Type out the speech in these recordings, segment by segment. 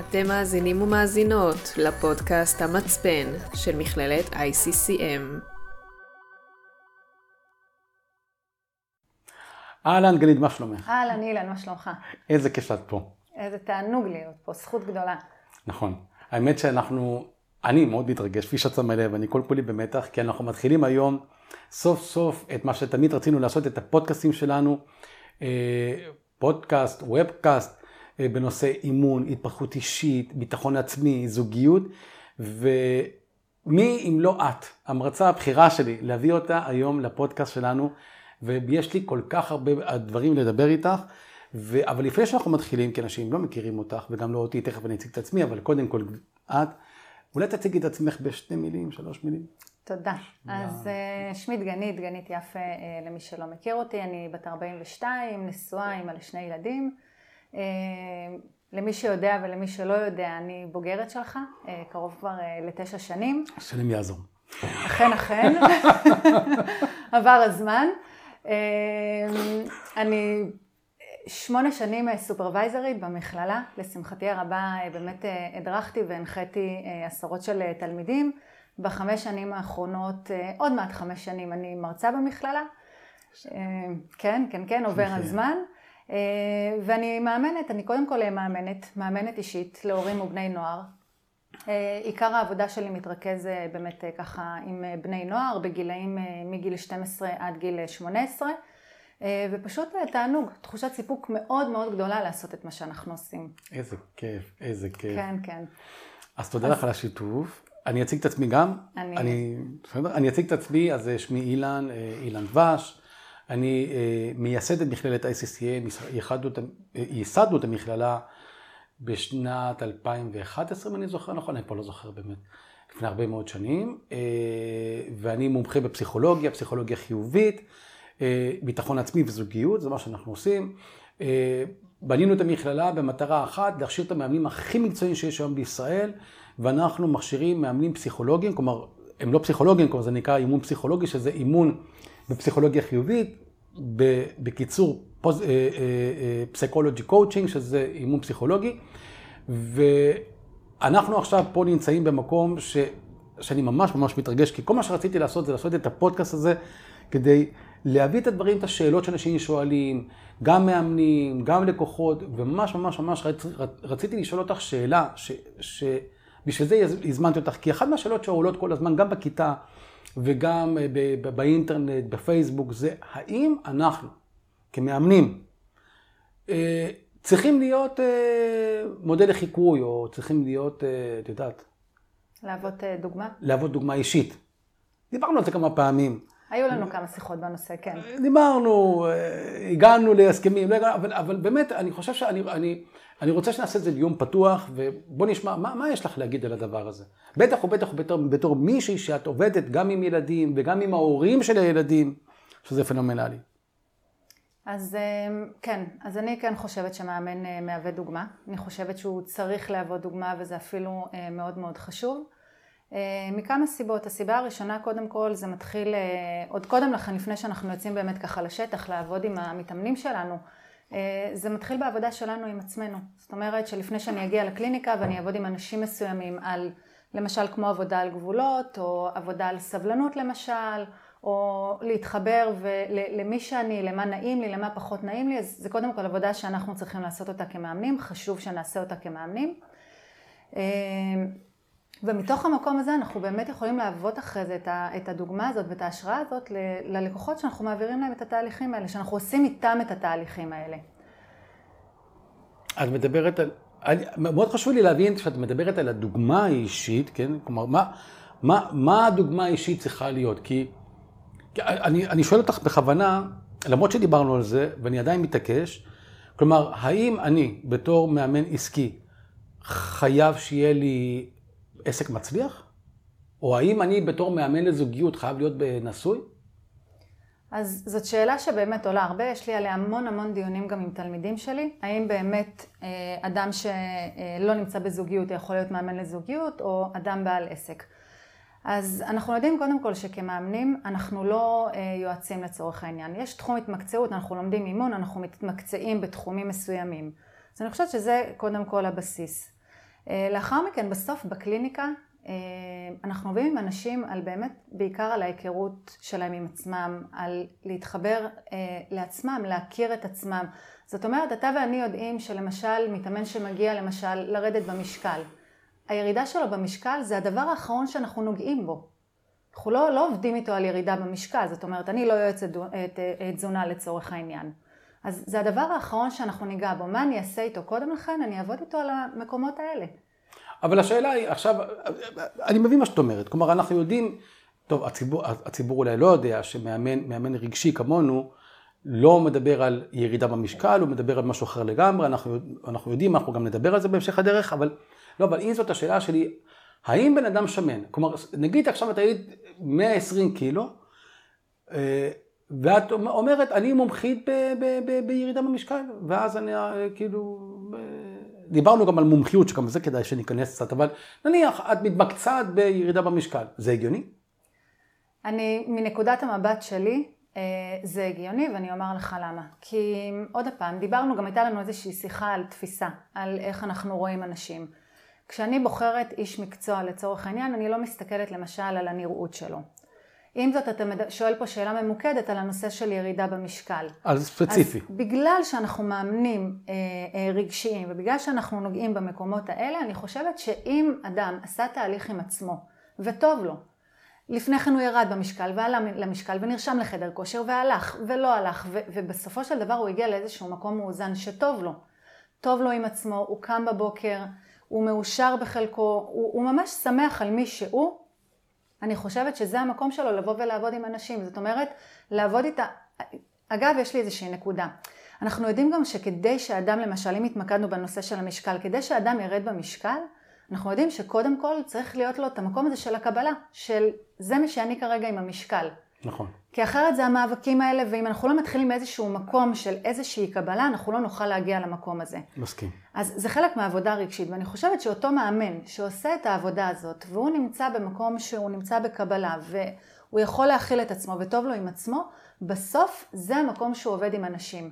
אתם מאזינים ומאזינות לפודקאסט המצפן של מכללת ICCM. אהלן גלית, מה שלומך? אהלן אילן, מה שלומך? איזה כיף שאת פה. איזה תענוג להיות פה, זכות גדולה. נכון. האמת שאנחנו, אני מאוד מתרגש, כפי שאת שמה לב, אני כל כולי במתח, כי אנחנו מתחילים היום סוף סוף את מה שתמיד רצינו לעשות, את הפודקאסטים שלנו, אה, פודקאסט, ובקאסט, בנושא אימון, התפתחות אישית, ביטחון עצמי, זוגיות, ומי אם לא את, המרצה הבכירה שלי, להביא אותה היום לפודקאסט שלנו, ויש לי כל כך הרבה דברים לדבר איתך. ו... אבל לפני שאנחנו מתחילים, כי אנשים לא מכירים אותך, וגם לא אותי, תכף אני אציג את עצמי, אבל קודם כל את, אולי תציגי את עצמך בשתי מילים, שלוש מילים. תודה. אז uh, שמי דגנית, דגנית יפה uh, למי שלא מכיר אותי, אני בת 42, נשואה, אימא לשני ילדים. Uh, למי שיודע ולמי שלא יודע, אני בוגרת שלך, uh, קרוב כבר uh, לתשע שנים. השם יעזור. אכן, אכן. עבר הזמן. אני שמונה שנים סופרוויזרית במכללה, לשמחתי הרבה באמת הדרכתי והנחיתי עשרות של תלמידים. בחמש שנים האחרונות, עוד מעט חמש שנים, אני מרצה במכללה. כן, כן, כן, עובר הזמן. ואני מאמנת, אני קודם כל מאמנת, מאמנת אישית להורים ובני נוער. עיקר העבודה שלי מתרכז באמת ככה עם בני נוער בגילאים מגיל 12 עד גיל 18. ופשוט תענוג, תחושת סיפוק מאוד מאוד גדולה לעשות את מה שאנחנו עושים. איזה כיף, איזה כיף. כן, כן. אז תודה אז... לך על השיתוף. אני אציג את עצמי גם. אני... אני, אני אציג את עצמי, אז שמי אילן, אילן דבש. אני מייסד את מכללת ICCM, ייסדנו את המכללה בשנת 2011, אם אני זוכר נכון, אני פה לא זוכר באמת, לפני הרבה מאוד שנים. ואני מומחה בפסיכולוגיה, פסיכולוגיה חיובית. ביטחון עצמי וזוגיות, זה מה שאנחנו עושים. בנינו את המכללה במטרה אחת, להכשיר את המאמנים הכי מקצועיים שיש היום בישראל, ואנחנו מכשירים מאמנים פסיכולוגיים, כלומר, הם לא פסיכולוגיים, כלומר זה נקרא אימון פסיכולוגי, שזה אימון בפסיכולוגיה חיובית, בקיצור psychology coaching, שזה אימון פסיכולוגי, ואנחנו עכשיו פה נמצאים במקום ש... שאני ממש ממש מתרגש, כי כל מה שרציתי לעשות זה לעשות את הפודקאסט הזה כדי להביא את הדברים, את השאלות שאנשים שואלים, גם מאמנים, גם לקוחות, וממש ממש ממש רצ, רציתי לשאול אותך שאלה, ש, שבשביל זה הזמנתי אותך, כי אחת מהשאלות שעולות כל הזמן, גם בכיתה וגם ב, באינטרנט, בפייסבוק, זה האם אנחנו כמאמנים אה, צריכים להיות אה, מודל לחיקוי, או צריכים להיות, אה, את יודעת... להוות דוגמה? להוות דוגמה אישית. דיברנו על זה כמה פעמים. היו לנו כמה שיחות בנושא, כן. דיברנו, הגענו להסכמים, אבל, אבל באמת, אני חושב שאני אני, אני רוצה שנעשה את זה דיון פתוח, ובוא נשמע, מה, מה יש לך להגיד על הדבר הזה? בטח ובטח בתור, בתור מישהי שאת עובדת גם עם ילדים וגם עם ההורים של הילדים, שזה פנומנלי. אז כן, אז אני כן חושבת שמאמן מהווה דוגמה. אני חושבת שהוא צריך להוות דוגמה וזה אפילו מאוד מאוד חשוב. מכמה סיבות. הסיבה הראשונה קודם כל זה מתחיל עוד קודם לכן לפני שאנחנו יוצאים באמת ככה לשטח לעבוד עם המתאמנים שלנו זה מתחיל בעבודה שלנו עם עצמנו. זאת אומרת שלפני שאני אגיע לקליניקה ואני אעבוד עם אנשים מסוימים על למשל כמו עבודה על גבולות או עבודה על סבלנות למשל או להתחבר למי שאני, למה נעים לי, למה פחות נעים לי, אז זה קודם כל עבודה שאנחנו צריכים לעשות אותה כמאמנים, חשוב שנעשה אותה כמאמנים. ומתוך המקום הזה אנחנו באמת יכולים להוות אחרי זה את הדוגמה הזאת ואת ההשראה הזאת ללקוחות שאנחנו מעבירים להם את התהליכים האלה, שאנחנו עושים איתם את התהליכים האלה. את מדברת על, מאוד חשוב לי להבין שאת מדברת על הדוגמה האישית, כן? כלומר, מה, מה, מה הדוגמה האישית צריכה להיות? כי, כי אני, אני שואל אותך בכוונה, למרות שדיברנו על זה, ואני עדיין מתעקש, כלומר, האם אני בתור מאמן עסקי חייב שיהיה לי עסק מצליח? או האם אני בתור מאמן לזוגיות חייב להיות נשוי? אז זאת שאלה שבאמת עולה הרבה, יש לי עליה המון המון דיונים גם עם תלמידים שלי. האם באמת אה, אדם שלא נמצא בזוגיות יכול להיות מאמן לזוגיות, או אדם בעל עסק. אז אנחנו יודעים קודם כל שכמאמנים אנחנו לא אה, יועצים לצורך העניין. יש תחום התמקצעות, אנחנו לומדים אימון, אנחנו מתמקצעים בתחומים מסוימים. אז אני חושבת שזה קודם כל הבסיס. אה, לאחר מכן, בסוף בקליניקה, אה, אנחנו עובדים עם אנשים על באמת, בעיקר על ההיכרות שלהם עם עצמם, על להתחבר אה, לעצמם, להכיר את עצמם. זאת אומרת, אתה ואני יודעים שלמשל, מתאמן שמגיע למשל לרדת במשקל. הירידה שלו במשקל זה הדבר האחרון שאנחנו נוגעים בו. אנחנו לא, לא עובדים איתו על ירידה במשקל, זאת אומרת, אני לא יועצת תזונה לצורך העניין. אז זה הדבר האחרון שאנחנו ניגע בו. מה אני אעשה איתו קודם לכן? אני אעבוד איתו על המקומות האלה. אבל השאלה היא, עכשיו, אני מבין מה שאת אומרת. כלומר, אנחנו יודעים, טוב, הציבור, הציבור אולי לא יודע שמאמן רגשי כמונו, לא מדבר על ירידה במשקל, הוא מדבר על משהו אחר לגמרי, אנחנו, אנחנו יודעים, אנחנו גם נדבר על זה בהמשך הדרך, אבל לא, אבל אם זאת השאלה שלי, האם בן אדם שמן, כלומר, נגיד עכשיו את היית 120 קילו, אה, ואת אומרת, אני מומחית ב, ב, ב, בירידה במשקל, ואז אני אה, כאילו, דיברנו גם על מומחיות, שגם זה כדאי שניכנס קצת, אבל נניח, את מתמקצעת בירידה במשקל, זה הגיוני? אני, מנקודת המבט שלי, אה, זה הגיוני ואני אומר לך למה. כי עוד פעם, דיברנו, גם הייתה לנו איזושהי שיחה על תפיסה, על איך אנחנו רואים אנשים. כשאני בוחרת איש מקצוע לצורך העניין, אני לא מסתכלת למשל על הנראות שלו. עם זאת, אתה שואל פה שאלה ממוקדת על הנושא של ירידה במשקל. אז ספציפי. אז בגלל שאנחנו מאמנים אה, אה, רגשיים ובגלל שאנחנו נוגעים במקומות האלה, אני חושבת שאם אדם עשה תהליך עם עצמו וטוב לו, לפני כן הוא ירד במשקל ועלה למשקל ונרשם לחדר כושר והלך ולא הלך ו- ובסופו של דבר הוא הגיע לאיזשהו מקום מאוזן שטוב לו. טוב לו עם עצמו, הוא קם בבוקר, הוא מאושר בחלקו, הוא, הוא ממש שמח על מי שהוא אני חושבת שזה המקום שלו לבוא ולעבוד עם אנשים. זאת אומרת, לעבוד איתה... אגב, יש לי איזושהי נקודה. אנחנו יודעים גם שכדי שאדם, למשל, אם התמקדנו בנושא של המשקל, כדי שאדם ירד במשקל, אנחנו יודעים שקודם כל צריך להיות לו את המקום הזה של הקבלה, של זה מי שאני כרגע עם המשקל. נכון. כי אחרת זה המאבקים האלה, ואם אנחנו לא מתחילים מאיזשהו מקום של איזושהי קבלה, אנחנו לא נוכל להגיע למקום הזה. מסכים. אז זה חלק מהעבודה הרגשית, ואני חושבת שאותו מאמן שעושה את העבודה הזאת, והוא נמצא במקום שהוא נמצא בקבלה, והוא יכול להכיל את עצמו וטוב לו עם עצמו, בסוף זה המקום שהוא עובד עם אנשים.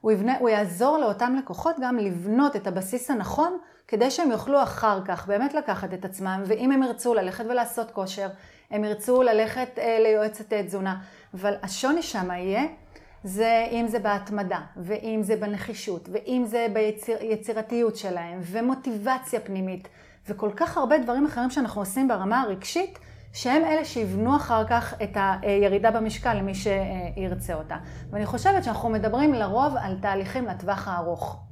הוא, יבנה, הוא יעזור לאותם לקוחות גם לבנות את הבסיס הנכון, כדי שהם יוכלו אחר כך באמת לקחת את עצמם, ואם הם ירצו ללכת ולעשות כושר, הם ירצו ללכת אה, ליועצת אה, תזונה, אבל השוני שם יהיה, זה אם זה בהתמדה, ואם זה בנחישות, ואם זה ביצירתיות ביציר, שלהם, ומוטיבציה פנימית, וכל כך הרבה דברים אחרים שאנחנו עושים ברמה הרגשית, שהם אלה שיבנו אחר כך את הירידה במשקל למי שירצה אותה. ואני חושבת שאנחנו מדברים לרוב על תהליכים לטווח הארוך.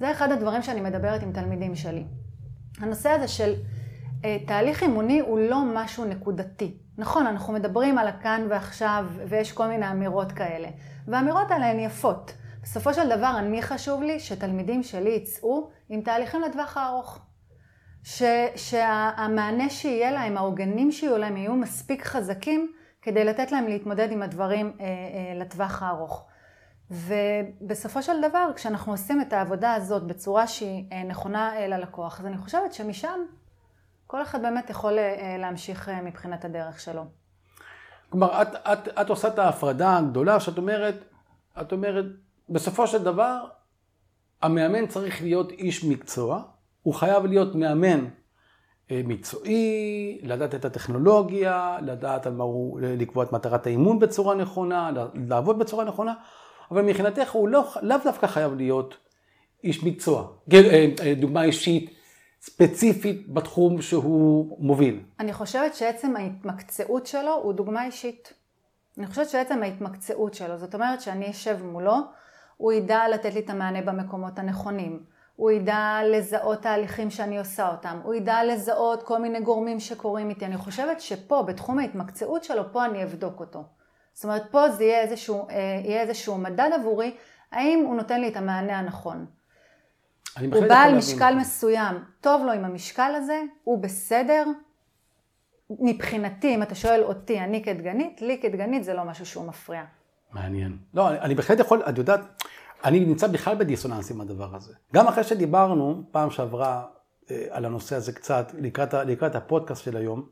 זה אחד הדברים שאני מדברת עם תלמידים שלי. הנושא הזה של תהליך אימוני הוא לא משהו נקודתי. נכון, אנחנו מדברים על הכאן ועכשיו, ויש כל מיני אמירות כאלה. והאמירות האלה הן יפות. בסופו של דבר, אני חשוב לי שתלמידים שלי יצאו עם תהליכים לטווח הארוך. ש, שהמענה שיהיה להם, העוגנים שיהיו להם, יהיו מספיק חזקים כדי לתת להם להתמודד עם הדברים אה, אה, לטווח הארוך. ובסופו של דבר, כשאנחנו עושים את העבודה הזאת בצורה שהיא אה, נכונה אה, ללקוח, אז אני חושבת שמשם כל אחד באמת יכול אה, להמשיך אה, מבחינת הדרך שלו. כלומר, את, את, את עושה את ההפרדה הגדולה שאת אומרת, את אומרת, בסופו של דבר, המאמן צריך להיות איש מקצוע, הוא חייב להיות מאמן אה, מקצועי, לדעת את הטכנולוגיה, לדעת על מה הוא, לקבוע את מטרת האימון בצורה נכונה, לעבוד בצורה נכונה, אבל מבחינתך הוא לא, לאו דווקא חייב להיות איש מקצוע. דוגמה אישית, ספציפית בתחום שהוא מוביל. אני חושבת שעצם ההתמקצעות שלו הוא דוגמה אישית. אני חושבת שעצם ההתמקצעות שלו, זאת אומרת שאני אשב מולו, הוא ידע לתת לי את המענה במקומות הנכונים. הוא ידע לזהות תהליכים שאני עושה אותם, הוא ידע לזהות כל מיני גורמים שקורים איתי. אני חושבת שפה, בתחום ההתמקצעות שלו, פה אני אבדוק אותו. זאת אומרת, פה זה יהיה איזשהו, אה, יהיה איזשהו מדד עבורי, האם הוא נותן לי את המענה הנכון. הוא בעל משקל מסוים, טוב לו עם המשקל הזה, הוא בסדר. מבחינתי, אם אתה שואל אותי, אני כדגנית, לי כדגנית זה לא משהו שהוא מפריע. מעניין. לא, אני, אני בהחלט יכול, את יודעת, אני נמצא בכלל בדיסוננס עם הדבר הזה. גם אחרי שדיברנו פעם שעברה אה, על הנושא הזה קצת, לקראת, לקראת הפודקאסט של היום,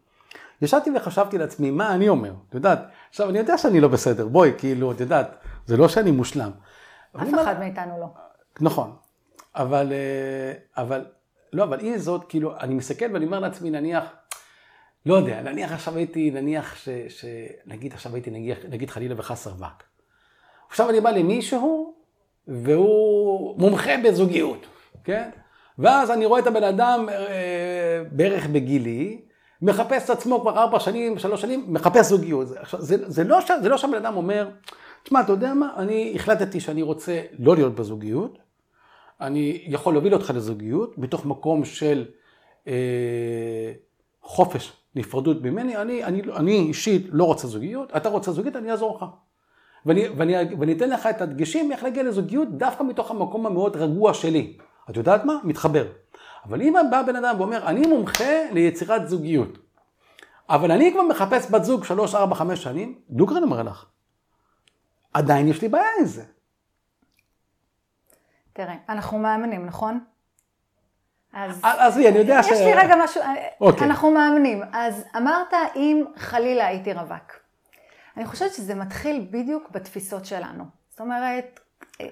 ישבתי וחשבתי לעצמי, מה אני אומר? את יודעת, עכשיו אני יודע שאני לא בסדר, בואי, כאילו, את יודעת, זה לא שאני מושלם. אף אחד מאיתנו לא. נכון, אבל, אה, אבל לא, אבל עם זאת, כאילו, אני מסתכל ואני אומר לעצמי, נניח, לא יודע, נניח עכשיו הייתי, נניח ש... ש נגיד עכשיו הייתי, נגיד, נגיד חלילה וחס רווק. עכשיו אני בא למישהו, והוא מומחה בזוגיות, כן? ואז אני רואה את הבן אדם אה, בערך בגילי, מחפש את עצמו כבר ארבע שנים, שלוש שנים, מחפש זוגיות. עכשיו, זה, זה, לא, זה לא שהבן אדם אומר, תשמע, אתה יודע מה, אני החלטתי שאני רוצה לא להיות בזוגיות, אני יכול להוביל אותך לזוגיות, מתוך מקום של אה, חופש, נפרדות ממני, אני, אני, אני אישית לא רוצה זוגיות, אתה רוצה זוגיות, אני אעזור לך. ואני, ואני, ואני אתן לך את הדגשים איך להגיע לזוגיות דווקא מתוך המקום המאוד רגוע שלי. את יודעת מה? מתחבר. אבל אם בא בן אדם ואומר, אני מומחה ליצירת זוגיות, אבל אני כבר מחפש בת זוג שלוש, ארבע, חמש שנים, דוגרן אומר לך, עדיין יש לי בעיה עם זה. תראה, אנחנו מאמינים, נכון? אז עזבי, אני יודע ש... יש לי רגע משהו, אוקיי. אנחנו מאמינים. אז אמרת, אם חלילה הייתי רווק. אני חושבת שזה מתחיל בדיוק בתפיסות שלנו. זאת אומרת,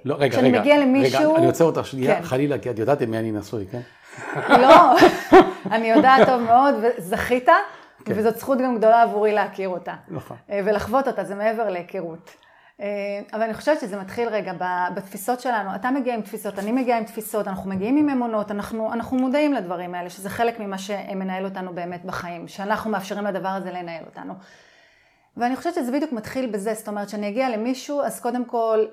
לא, רגע, כשאני רגע, מגיע למישהו... רגע, אני עוצר אותך שנייה, כן. חלילה, כי את יודעת עם מי אני נשוי, כן? לא, אני יודעת טוב מאוד, וזכית, כן. וזאת זכות גם גדולה עבורי להכיר אותה. נכון. אה, ולחוות אותה, זה מעבר להיכרות. אה, אבל אני חושבת שזה מתחיל רגע בתפיסות שלנו. אתה מגיע עם תפיסות, אני מגיעה עם תפיסות, אנחנו מגיעים עם אמונות, אנחנו, אנחנו מודעים לדברים האלה, שזה חלק ממה שמנהל אותנו באמת בחיים, שאנחנו מאפשרים לדבר הזה לנהל אותנו. ואני חושבת שזה בדיוק מתחיל בזה, זאת אומרת, שאני אגיע למישהו, אז קודם כל,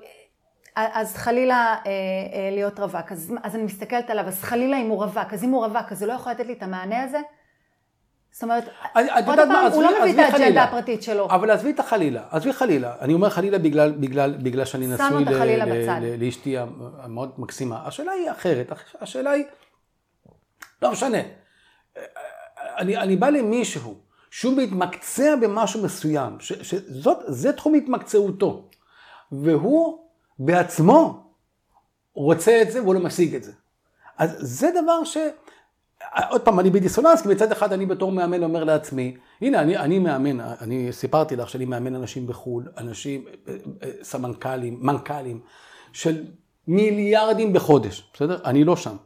אז חלילה אה, אה, להיות רווק, אז, אז אני מסתכלת עליו, אז חלילה אם הוא רווק, אז אם הוא רווק, אז הוא לא יכול לתת לי את המענה הזה? זאת אומרת, אני, עוד פעם, מה, הוא לא מביא את האג'נדה הפרטית שלו. אבל עזבי את החלילה, עזבי חלילה. אני אומר חלילה בגלל, בגלל, בגלל שאני נשוי לאשתי המאוד מקסימה. השאלה היא אחרת, השאלה היא, לא משנה. אני, אני בא למישהו שהוא מתמקצע במשהו מסוים, שזה תחום התמקצעותו, והוא בעצמו רוצה את זה והוא לא משיג את זה. אז זה דבר ש... עוד פעם, אני בדיסוננס, כי מצד אחד אני בתור מאמן אומר לעצמי, הנה, אני, אני מאמן, אני סיפרתי לך שאני מאמן אנשים בחו"ל, אנשים, אה, אה, סמנכ"לים, מנכ"לים, של מיליארדים בחודש, בסדר? אני לא שם.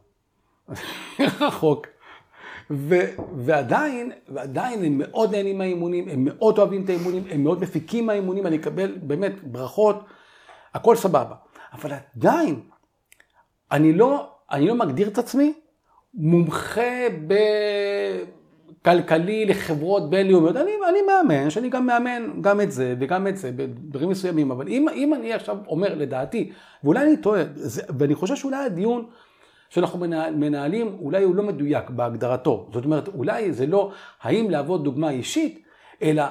רחוק. ו, ועדיין, ועדיין הם מאוד נהנים מהאימונים, הם מאוד אוהבים את האימונים, הם מאוד מפיקים מהאימונים, אני אקבל באמת ברכות, הכל סבבה. אבל עדיין, אני לא, אני לא מגדיר את עצמי מומחה בכלכלי לחברות בינלאומיות. אני, אני מאמן, שאני גם מאמן גם את זה וגם את זה בדברים מסוימים, אבל אם, אם אני עכשיו אומר לדעתי, ואולי אני טועה, זה, ואני חושב שאולי הדיון שאנחנו מנהלים, אולי הוא לא מדויק בהגדרתו. זאת אומרת, אולי זה לא האם להוות דוגמה אישית, אלא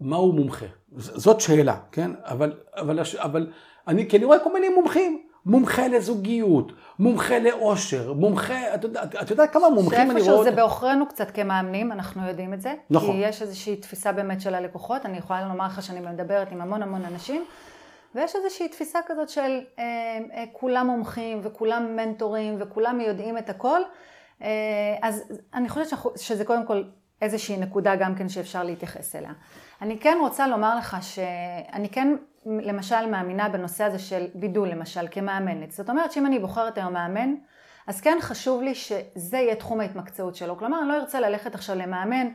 מהו מומחה. זאת שאלה, כן? אבל, אבל, אבל אני, כי אני רואה כל מיני מומחים. מומחה לזוגיות, מומחה לאושר, מומחה, את יודעת, את יודעת כמה מומחים אני רואה... שאיפשהו זה בעוכרינו קצת כמאמנים, אנחנו יודעים את זה. נכון. כי יש איזושהי תפיסה באמת של הלקוחות, אני יכולה לומר לך שאני מדברת עם המון המון אנשים, ויש איזושהי תפיסה כזאת של אה, אה, כולם מומחים וכולם מנטורים וכולם יודעים את הכל, אה, אז אני חושבת שזה קודם כל איזושהי נקודה גם כן שאפשר להתייחס אליה. אני כן רוצה לומר לך שאני כן למשל מאמינה בנושא הזה של בידול למשל כמאמנת. זאת אומרת שאם אני בוחרת היום מאמן, אז כן חשוב לי שזה יהיה תחום ההתמקצעות שלו. כלומר, אני לא ארצה ללכת עכשיו למאמן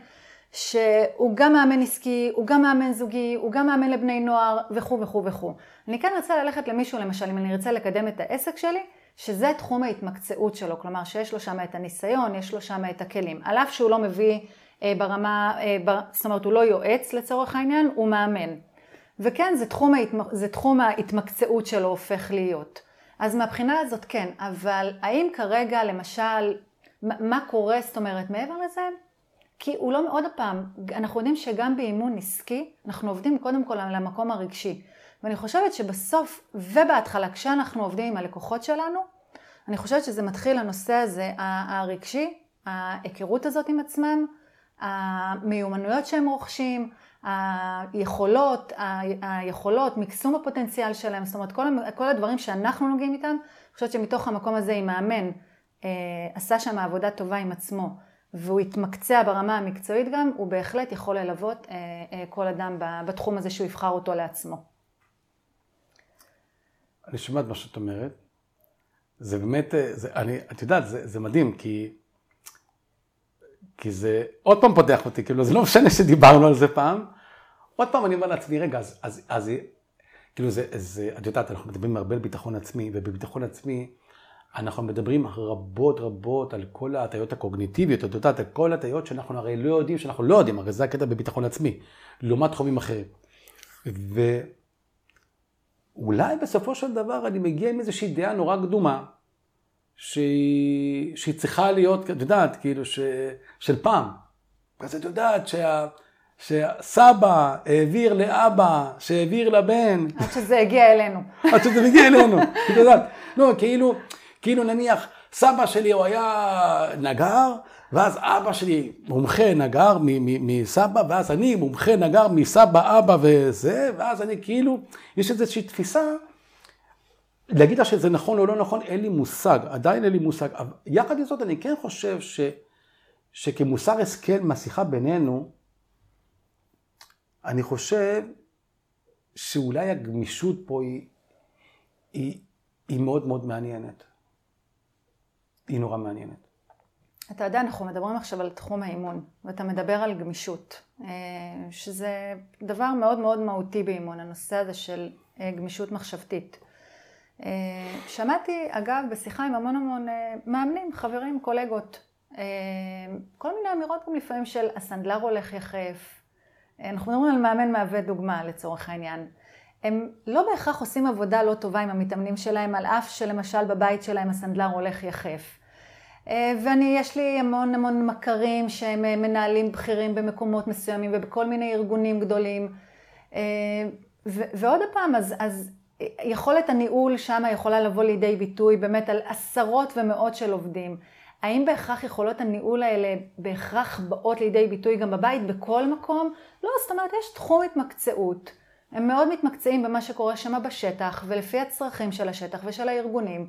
שהוא גם מאמן עסקי, הוא גם מאמן זוגי, הוא גם מאמן לבני נוער וכו' וכו' וכו'. אני כן ארצה ללכת למישהו, למשל, אם אני ארצה לקדם את העסק שלי, שזה תחום ההתמקצעות שלו. כלומר, שיש לו שם את הניסיון, יש לו שם את הכלים. על אף שהוא לא מביא אה, ברמה, אה, זאת אומרת, הוא לא יועץ לצורך העניין, הוא מאמן. וכן, זה תחום, ההתמק... זה תחום ההתמקצעות שלו הופך להיות. אז מהבחינה הזאת כן, אבל האם כרגע למשל, מה קורה, זאת אומרת, מעבר לזה? כי הוא לא, עוד פעם, אנחנו יודעים שגם באימון עסקי, אנחנו עובדים קודם כל על המקום הרגשי. ואני חושבת שבסוף ובהתחלה, כשאנחנו עובדים עם הלקוחות שלנו, אני חושבת שזה מתחיל הנושא הזה, הרגשי, ההיכרות הזאת עם עצמם, המיומנויות שהם רוכשים, היכולות, היכולות, מקסום הפוטנציאל שלהם, זאת אומרת כל, כל הדברים שאנחנו נוגעים איתם, אני חושבת שמתוך המקום הזה אם מאמן אה, עשה שם עבודה טובה עם עצמו והוא התמקצע ברמה המקצועית גם, הוא בהחלט יכול ללוות אה, אה, כל אדם בתחום הזה שהוא יבחר אותו לעצמו. אני שומע את מה שאת אומרת. זה באמת, זה, אני, את יודעת, זה, זה מדהים, כי כי זה עוד פעם פותח אותי, כאילו זה לא משנה שדיברנו על זה פעם. עוד פעם אני אומר לעצמי, רגע, אז, אז, אז כאילו זה, זה, את יודעת, אנחנו מדברים הרבה על ביטחון עצמי, ובביטחון עצמי אנחנו מדברים רבות רבות על כל ההטיות הקוגניטיביות, את יודעת, על כל ההטיות שאנחנו הרי לא יודעים, שאנחנו לא יודעים, הרי זה הקטע בביטחון עצמי, לעומת תחומים אחרים. ואולי בסופו של דבר אני מגיע עם איזושהי דעה נורא קדומה, שהיא, שהיא צריכה להיות, את יודעת, כאילו, ש, של פעם. אז את יודעת שה... שסבא העביר לאבא, שהעביר לבן. עד שזה הגיע אלינו. עד שזה מגיע אלינו, את יודעת. לא, כאילו, כאילו נניח, סבא שלי הוא היה נגר, ואז אבא שלי מומחה נגר מסבא, ואז אני מומחה נגר מסבא, אבא וזה, ואז אני כאילו, יש איזושהי תפיסה, להגיד לה שזה נכון או לא נכון, אין לי מושג, עדיין אין לי מושג. אבל יחד עם זאת, אני כן חושב ש, שכמוסר השכל מהשיחה בינינו, אני חושב שאולי הגמישות פה היא, היא, היא מאוד מאוד מעניינת. היא נורא מעניינת. אתה יודע, אנחנו מדברים עכשיו על תחום האימון, ואתה מדבר על גמישות, אה, שזה דבר מאוד מאוד מהותי באימון, הנושא הזה של אה, גמישות מחשבתית. אה, שמעתי, אגב, בשיחה עם המון המון מאמנים, חברים, קולגות, כל מיני אמירות גם לפעמים של הסנדלר הולך יחף, אנחנו מדברים על מאמן מהווה דוגמה לצורך העניין. הם לא בהכרח עושים עבודה לא טובה עם המתאמנים שלהם, על אף שלמשל בבית שלהם הסנדלר הולך יחף. אה, ואני, יש לי המון המון מכרים שהם אה, מנהלים בכירים במקומות מסוימים ובכל מיני ארגונים גדולים. אה, ועוד פעם, אז, אז יכולת הניהול שם יכולה לבוא לידי ביטוי באמת על עשרות ומאות של עובדים. האם בהכרח יכולות הניהול האלה בהכרח באות לידי ביטוי גם בבית, בכל מקום? לא, זאת אומרת, יש תחום התמקצעות. הם מאוד מתמקצעים במה שקורה שם בשטח, ולפי הצרכים של השטח ושל הארגונים.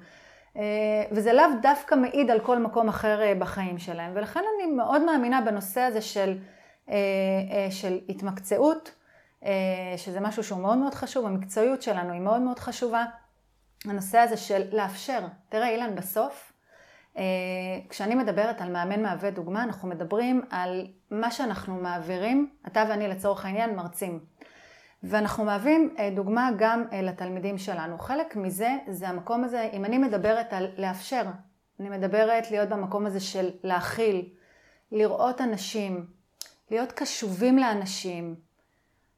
אה, וזה לאו דווקא מעיד על כל מקום אחר אה, בחיים שלהם. ולכן אני מאוד מאמינה בנושא הזה של, אה, של התמקצעות, שזה משהו שהוא מאוד מאוד חשוב, המקצועיות שלנו היא מאוד מאוד חשובה. הנושא הזה של לאפשר, תראה אילן, בסוף, כשאני מדברת על מאמן מהווה דוגמה, אנחנו מדברים על מה שאנחנו מעבירים, אתה ואני לצורך העניין מרצים. ואנחנו מהווים אה, דוגמה גם אה, לתלמידים שלנו. חלק מזה זה המקום הזה, אם אני מדברת על לאפשר, אני מדברת להיות במקום הזה של להכיל, לראות אנשים, להיות קשובים לאנשים,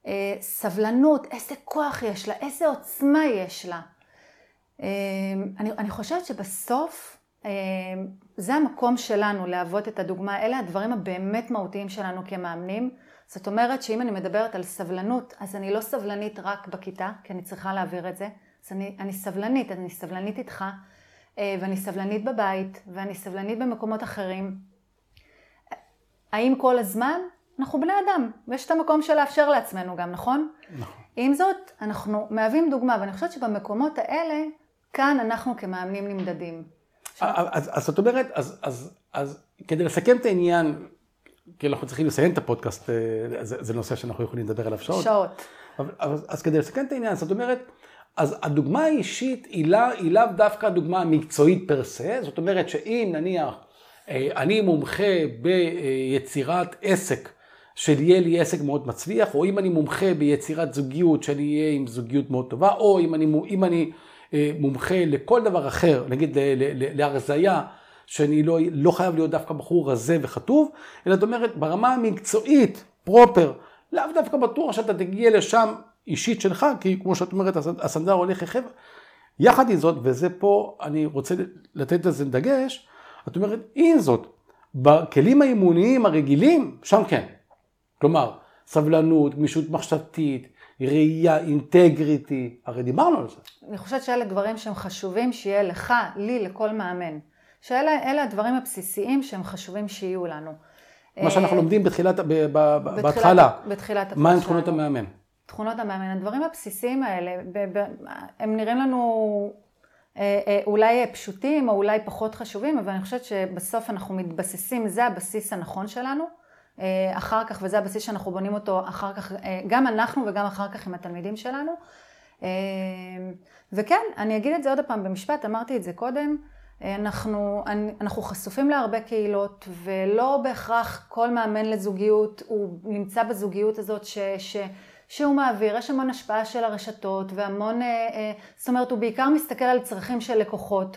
אה, סבלנות, איזה כוח יש לה, איזה עוצמה יש לה. אני, אני חושבת שבסוף זה המקום שלנו להוות את הדוגמה, אלה הדברים הבאמת מהותיים שלנו כמאמנים. זאת אומרת שאם אני מדברת על סבלנות, אז אני לא סבלנית רק בכיתה, כי אני צריכה להעביר את זה. אז אני, אני סבלנית, אני סבלנית איתך, אה, ואני סבלנית בבית, ואני סבלנית במקומות אחרים. האם כל הזמן? אנחנו בני אדם, ויש את המקום של לאפשר לעצמנו גם, נכון? נכון. עם זאת, אנחנו מהווים דוגמה, ואני חושבת שבמקומות האלה, כאן אנחנו כמאמנים נמדדים. אז, אז זאת אומרת, אז, אז, אז כדי לסכם את העניין, כי אנחנו צריכים לסיים את הפודקאסט, אה, זה, זה נושא שאנחנו יכולים לדבר עליו שעות. שעות. אז, אז כדי לסכם את העניין, זאת אומרת, אז הדוגמה האישית היא לאו לא דווקא הדוגמה המקצועית פר סה, זאת אומרת שאם נניח אה, אני מומחה ביצירת עסק, שיהיה לי עסק מאוד מצליח, או אם אני מומחה ביצירת זוגיות, שאני אהיה עם זוגיות מאוד טובה, או אם אני, אם אני אה, מומחה לכל דבר אחר, נגיד להרזייה, שאני לא, לא חייב להיות דווקא בחור רזה וכתוב, אלא זאת אומרת ברמה המקצועית, פרופר, לאו דווקא בטוח שאתה תגיע לשם אישית שלך, כי כמו שאת אומרת, הסנדר הולך יחב. יחד עם זאת, וזה פה, אני רוצה לתת לזה דגש, את אומרת, עם זאת, בכלים האימוניים הרגילים, שם כן. כלומר, סבלנות, גמישות מחשבתית, ראייה, אינטגריטי, הרי דיברנו על זה. אני חושבת שאלה דברים שהם חשובים שיהיה לך, לי, לכל מאמן. שאלה הדברים הבסיסיים שהם חשובים שיהיו לנו. מה שאנחנו אה, לומדים בתחילת, בהתחלה. בתחילת התחום מה הם תכונות המאמן? תכונות המאמן, הדברים הבסיסיים האלה, הם נראים לנו אה, אה, אולי פשוטים או אולי פחות חשובים, אבל אני חושבת שבסוף אנחנו מתבססים, זה הבסיס הנכון שלנו. אחר כך, וזה הבסיס שאנחנו בונים אותו אחר כך, גם אנחנו וגם אחר כך עם התלמידים שלנו. וכן, אני אגיד את זה עוד פעם במשפט, אמרתי את זה קודם, אנחנו, אנחנו חשופים להרבה קהילות, ולא בהכרח כל מאמן לזוגיות, הוא נמצא בזוגיות הזאת ש, ש, שהוא מעביר, יש המון השפעה של הרשתות, והמון, זאת אומרת, הוא בעיקר מסתכל על צרכים של לקוחות.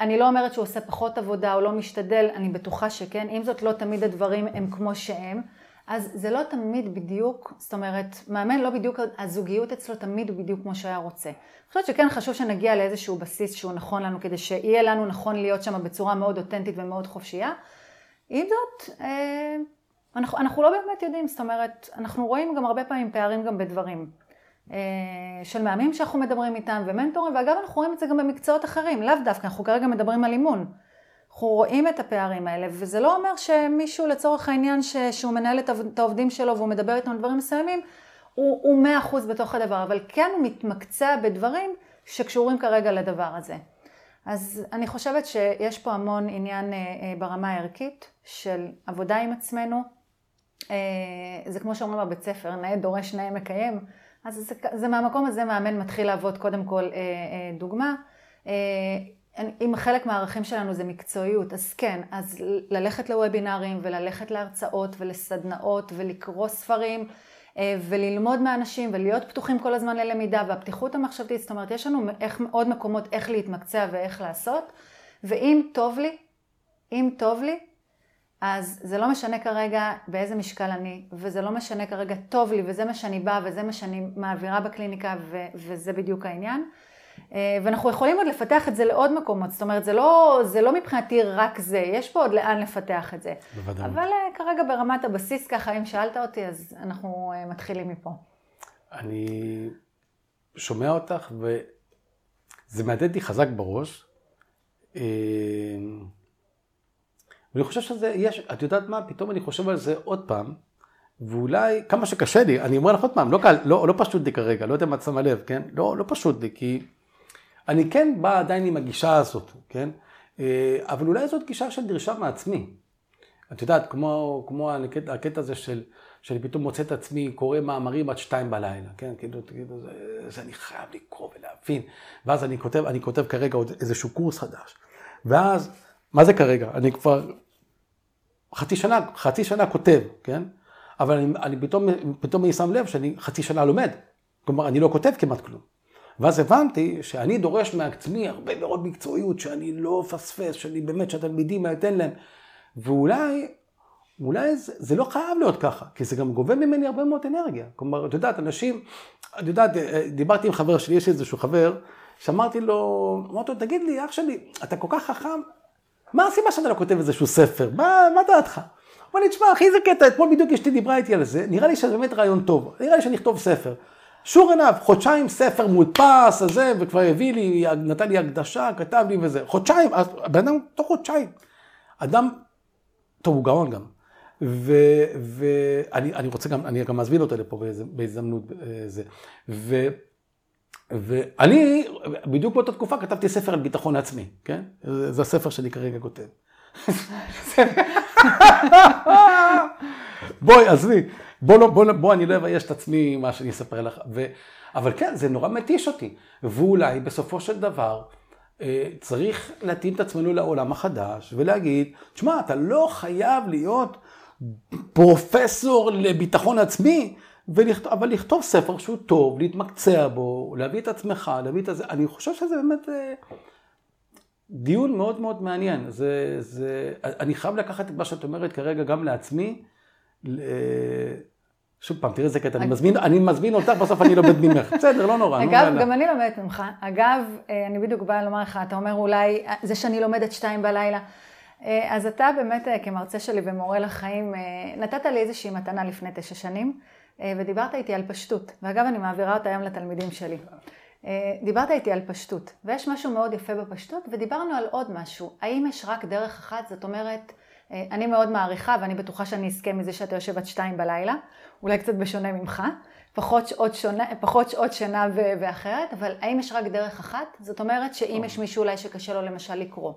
אני לא אומרת שהוא עושה פחות עבודה או לא משתדל, אני בטוחה שכן, עם זאת לא תמיד הדברים הם כמו שהם, אז זה לא תמיד בדיוק, זאת אומרת, מאמן לא בדיוק, הזוגיות אצלו תמיד הוא בדיוק כמו שהיה רוצה. אני חושבת שכן חשוב שנגיע לאיזשהו בסיס שהוא נכון לנו, כדי שיהיה לנו נכון להיות שם בצורה מאוד אותנטית ומאוד חופשייה. עם זאת, אה, אנחנו, אנחנו לא באמת יודעים, זאת אומרת, אנחנו רואים גם הרבה פעמים פערים גם בדברים. אה, של מאמנים שאנחנו מדברים איתם ומנטורים, ואגב אנחנו רואים את זה גם במקצועות אחרים, לאו דווקא, אנחנו כרגע מדברים על אימון. אנחנו רואים את הפערים האלה, וזה לא אומר שמישהו לצורך העניין ש, שהוא מנהל את העובדים שלו והוא מדבר איתם על דברים מסוימים, הוא מאה אחוז בתוך הדבר, אבל כן הוא מתמקצע בדברים שקשורים כרגע לדבר הזה. אז אני חושבת שיש פה המון עניין אה, אה, ברמה הערכית של עבודה עם עצמנו. זה כמו שאומרים בבית ספר, נאה דורש נאה מקיים. אז זה, זה מהמקום הזה מאמן מתחיל לעבוד קודם כל אה, אה, דוגמה. אה, אם חלק מהערכים שלנו זה מקצועיות, אז כן, אז ללכת לוובינרים וללכת להרצאות ולסדנאות ולקרוא ספרים אה, וללמוד מאנשים ולהיות פתוחים כל הזמן ללמידה והפתיחות המחשבתית, זאת אומרת, יש לנו איך, עוד מקומות איך להתמקצע ואיך לעשות, ואם טוב לי, אם טוב לי, אז זה לא משנה כרגע באיזה משקל אני, וזה לא משנה כרגע טוב לי, וזה מה שאני באה, וזה מה שאני מעבירה בקליניקה, ו- וזה בדיוק העניין. אה, ואנחנו יכולים עוד לפתח את זה לעוד מקומות, זאת אומרת, זה לא, זה לא מבחינתי רק זה, יש פה עוד לאן לפתח את זה. בוודאי. אבל אה, כרגע ברמת הבסיס, ככה, אם שאלת אותי, אז אנחנו אה, מתחילים מפה. אני שומע אותך, וזה מהדהד לי חזק בראש. ואני חושב שזה, יש, את יודעת מה, פתאום אני חושב על זה עוד פעם, ואולי, כמה שקשה לי, אני אומר לך עוד פעם, לא, קל, לא, לא פשוט לי כרגע, לא יודע מה את שמה לב, כן? לא, לא פשוט לי, כי אני כן בא עדיין עם הגישה הזאת, כן? אה, אבל אולי זאת גישה של דרישה מעצמי. את יודעת, כמו, כמו הקטע, הקטע הזה של, שאני פתאום מוצא את עצמי קורא מאמרים עד שתיים בלילה, כן? כאילו, כאילו זה, זה אני חייב לקרוא ולהבין. ואז אני כותב, אני כותב כרגע עוד איזשהו קורס חדש. ואז, מה זה כרגע? אני כבר חצי שנה, חצי שנה כותב, כן? אבל אני, אני פתאום, פתאום אני שם לב שאני חצי שנה לומד. כלומר, אני לא כותב כמעט כלום. ואז הבנתי שאני דורש מעצמי הרבה מאוד מקצועיות, שאני לא אפספס, שאני באמת, שהתלמידים אתן להם. ואולי, אולי זה, זה לא חייב להיות ככה, כי זה גם גובה ממני הרבה מאוד אנרגיה. כלומר, את יודעת, אנשים, את יודעת, דיברתי עם חבר שלי, יש איזשהו חבר, שאמרתי לו, אמרתי לו, תגיד לי, אח שלי, אתה כל כך חכם, מה הסיבה שאתה לא כותב איזשהו ספר? מה, מה דעתך? אמר לי, תשמע, אחי, איזה קטע, אתמול בדיוק אשתי דיברה איתי על זה, נראה לי שזה באמת רעיון טוב, נראה לי שאני אכתוב ספר. שור עיניו, חודשיים ספר מודפס, הזה, וכבר הביא לי, נתן לי הקדשה, כתב לי וזה. חודשיים, הבן אדם תוך חודשיים. אדם, טוב, הוא גאון גם. ואני רוצה גם, אני גם מזמין אותו לפה בהזדמנות אה, זה. ו, ואני, בדיוק באותה תקופה כתבתי ספר על ביטחון עצמי, כן? זה הספר שאני כרגע כותב. בואי, עזבי, בוא, לא, בוא, בוא, אני לא אבייש את עצמי מה שאני אספר לך. ו... אבל כן, זה נורא מתיש אותי. ואולי בסופו של דבר אה, צריך להתאים את עצמנו לעולם החדש ולהגיד, תשמע, אתה לא חייב להיות פרופסור לביטחון עצמי. ולכתוב, אבל לכתוב ספר שהוא טוב, להתמקצע בו, להביא את עצמך, להביא את הזה, אני חושב שזה באמת אה, דיון מאוד מאוד מעניין. זה, זה, אני חייב לקחת את מה שאת אומרת כרגע גם לעצמי. שוב פעם, תראי איזה קטע, אני מזמין, אני מזמין אותך, בסוף אני לומד ממך. בסדר, לא נורא. אגב, גם אני לומדת ממך. אגב, אה, אני בדיוק באה לומר לך, אתה אומר אולי, זה שאני לומדת שתיים בלילה. אה, אז אתה באמת כמרצה שלי ומורה לחיים, נתת לי איזושהי מתנה לפני תשע שנים. אה, ודיברת איתי על פשטות, ואגב אני מעבירה אותה היום לתלמידים שלי. אה, דיברת איתי על פשטות, ויש משהו מאוד יפה בפשטות, ודיברנו על עוד משהו. האם יש רק דרך אחת? זאת אומרת, אה, אני מאוד מעריכה, ואני בטוחה שאני אזכה מזה שאתה יושב עד שתיים בלילה, אולי קצת בשונה ממך, פחות שעות, שונה, פחות שעות שינה ו- ואחרת, אבל האם יש רק דרך אחת? זאת אומרת שאם יש מישהו אולי שקשה לו למשל לקרוא,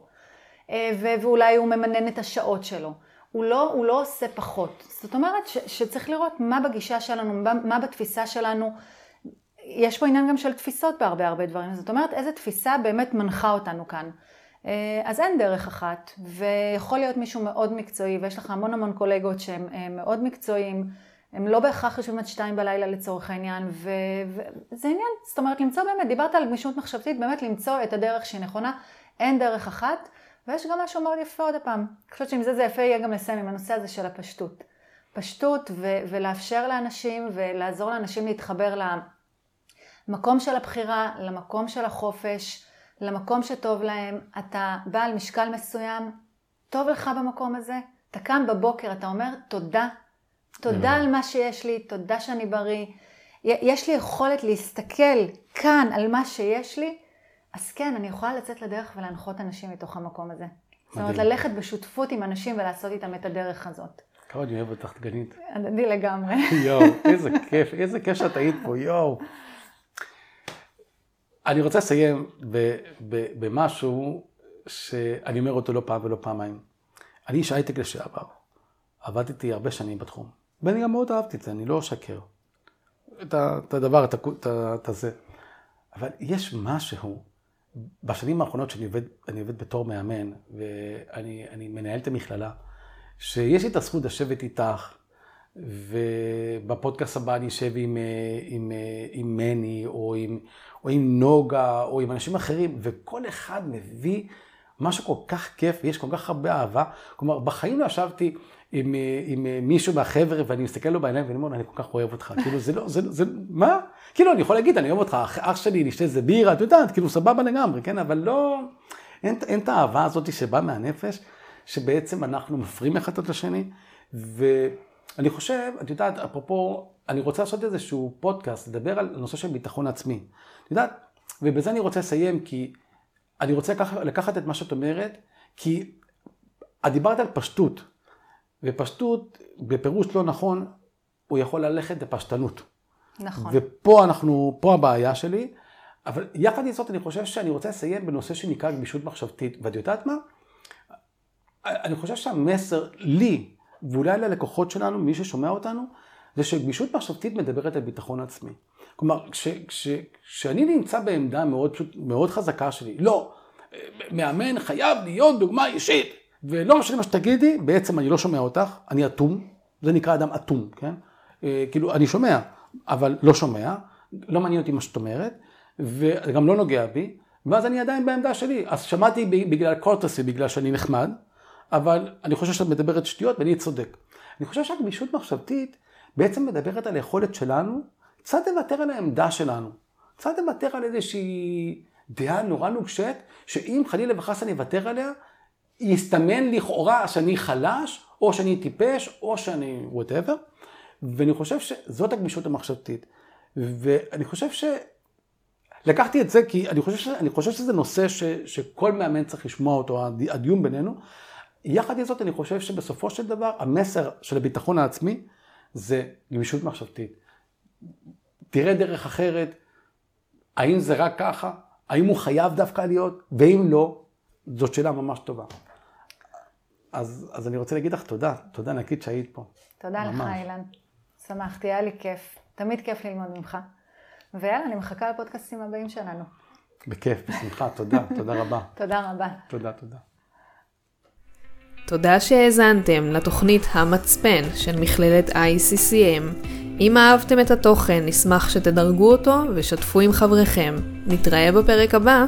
ו- ואולי הוא ממנן את השעות שלו, הוא לא, הוא לא עושה פחות. זאת אומרת ש, שצריך לראות מה בגישה שלנו, מה, מה בתפיסה שלנו. יש פה עניין גם של תפיסות בהרבה הרבה דברים. זאת אומרת, איזה תפיסה באמת מנחה אותנו כאן. אה, אז אין דרך אחת, ויכול להיות מישהו מאוד מקצועי, ויש לך המון המון קולגות שהם אה, מאוד מקצועיים, הם לא בהכרח יושבים עד שתיים בלילה לצורך העניין, וזה עניין, זאת אומרת למצוא באמת, דיברת על גמישות מחשבתית, באמת למצוא את הדרך שהיא נכונה, אין דרך אחת, ויש גם משהו מאוד יפה עוד פעם, אני חושבת שעם זה זה יפה יהיה גם לסיים עם הנושא הזה של הפשטות. פשטות ו- ולאפשר לאנשים ולעזור לאנשים להתחבר למקום של הבחירה, למקום של החופש, למקום שטוב להם, אתה בעל משקל מסוים, טוב לך במקום הזה, אתה קם בבוקר, אתה אומר תודה, תודה על מה שיש לי, תודה שאני בריא, יש לי יכולת להסתכל כאן על מה שיש לי, אז כן, אני יכולה לצאת לדרך ולהנחות אנשים מתוך המקום הזה. זאת אומרת, ללכת בשותפות עם אנשים ולעשות איתם את הדרך הזאת. כמה אני אוהב אותך, דגנית. הדדי לגמרי. יואו, איזה כיף, איזה כיף שאת היית פה, יואו. אני רוצה לסיים במשהו שאני אומר אותו לא פעם ולא פעמיים. אני איש הייטק לשעבר. עבדתי הרבה שנים בתחום. ואני גם מאוד אהבתי את זה, אני לא אשקר. את הדבר, את הזה. אבל יש משהו, בשנים האחרונות שאני עובד, אני עובד בתור מאמן, ואני מנהל את המכללה, שיש לי את הזכות לשבת איתך, ובפודקאסט הבא אני אשב עם, עם, עם מני, או עם, או עם נוגה, או עם אנשים אחרים, וכל אחד מביא משהו כל כך כיף, ויש כל כך הרבה אהבה. כלומר, בחיים לא ישבתי עם, עם מישהו מהחבר'ה, ואני מסתכל לו בעיניים, ואני אומר, אני כל כך אוהב אותך. כאילו, זה לא, זה, זה, מה? כאילו, אני יכול להגיד, אני אוהב אותך, אח שלי, נשתה איזה בירה, את יודעת, כאילו, סבבה לגמרי, כן? אבל לא, אין, אין את האהבה הזאת שבאה מהנפש, שבעצם אנחנו מפרים אחד את השני, ואני חושב, את יודעת, אפרופו, אני רוצה לעשות איזשהו פודקאסט, לדבר על נושא של ביטחון עצמי. את יודעת, ובזה אני רוצה לסיים, כי אני רוצה לקחת, לקחת את מה שאת אומרת, כי את דיברת על פשטות, ופשטות, בפירוש לא נכון, הוא יכול ללכת לפשטנות. נכון. ופה אנחנו, פה הבעיה שלי, אבל יחד עם זאת אני חושב שאני רוצה לסיים בנושא שנקרא גמישות מחשבתית, ואת יודעת מה? אני חושב שהמסר לי, ואולי ללקוחות שלנו, מי ששומע אותנו, זה שגמישות מחשבתית מדברת על ביטחון עצמי. כלומר, כשאני נמצא בעמדה מאוד, פשוט, מאוד חזקה שלי, לא, מאמן חייב להיות דוגמה אישית, ולא משנה מה שתגידי, בעצם אני לא שומע אותך, אני אטום, זה נקרא אדם אטום, כן? אה, כאילו, אני שומע, אבל לא שומע, לא מעניין אותי מה שאת אומרת, וגם לא נוגע בי, ואז אני עדיין בעמדה שלי. אז שמעתי בגלל קורטסי, בגלל שאני נחמד, אבל אני חושב שאת מדברת שטויות ואני צודק. אני חושב שהגמישות מחשבתית בעצם מדברת על היכולת שלנו קצת לוותר על העמדה שלנו. קצת לוותר על איזושהי דעה נורא נוגשת, שאם חלילה וחס אני אוותר עליה, יסתמן לכאורה שאני חלש, או שאני טיפש, או שאני וואטאבר. ואני חושב שזאת הגמישות המחשבתית. ואני חושב ש... לקחתי את זה כי אני חושב, ש... אני חושב שזה נושא ש... שכל מאמן צריך לשמוע אותו, הדיון בינינו. יחד עם זאת, אני חושב שבסופו של דבר, המסר של הביטחון העצמי זה גמישות מחשבתית. תראה דרך אחרת, האם זה רק ככה? האם הוא חייב דווקא להיות? ואם לא, זאת שאלה ממש טובה. אז, אז אני רוצה להגיד לך תודה, תודה ענקית שהיית פה. תודה ממש. לך, אילן. שמחתי, היה לי כיף. תמיד כיף ללמוד ממך. ויאללה, אני מחכה לפודקאסטים הבאים שלנו. בכיף, בשמחה, תודה, תודה רבה. תודה רבה. תודה, תודה. תודה שהאזנתם לתוכנית המצפן של מכללת ICCM. אם אהבתם את התוכן, נשמח שתדרגו אותו ושתפו עם חבריכם. נתראה בפרק הבא.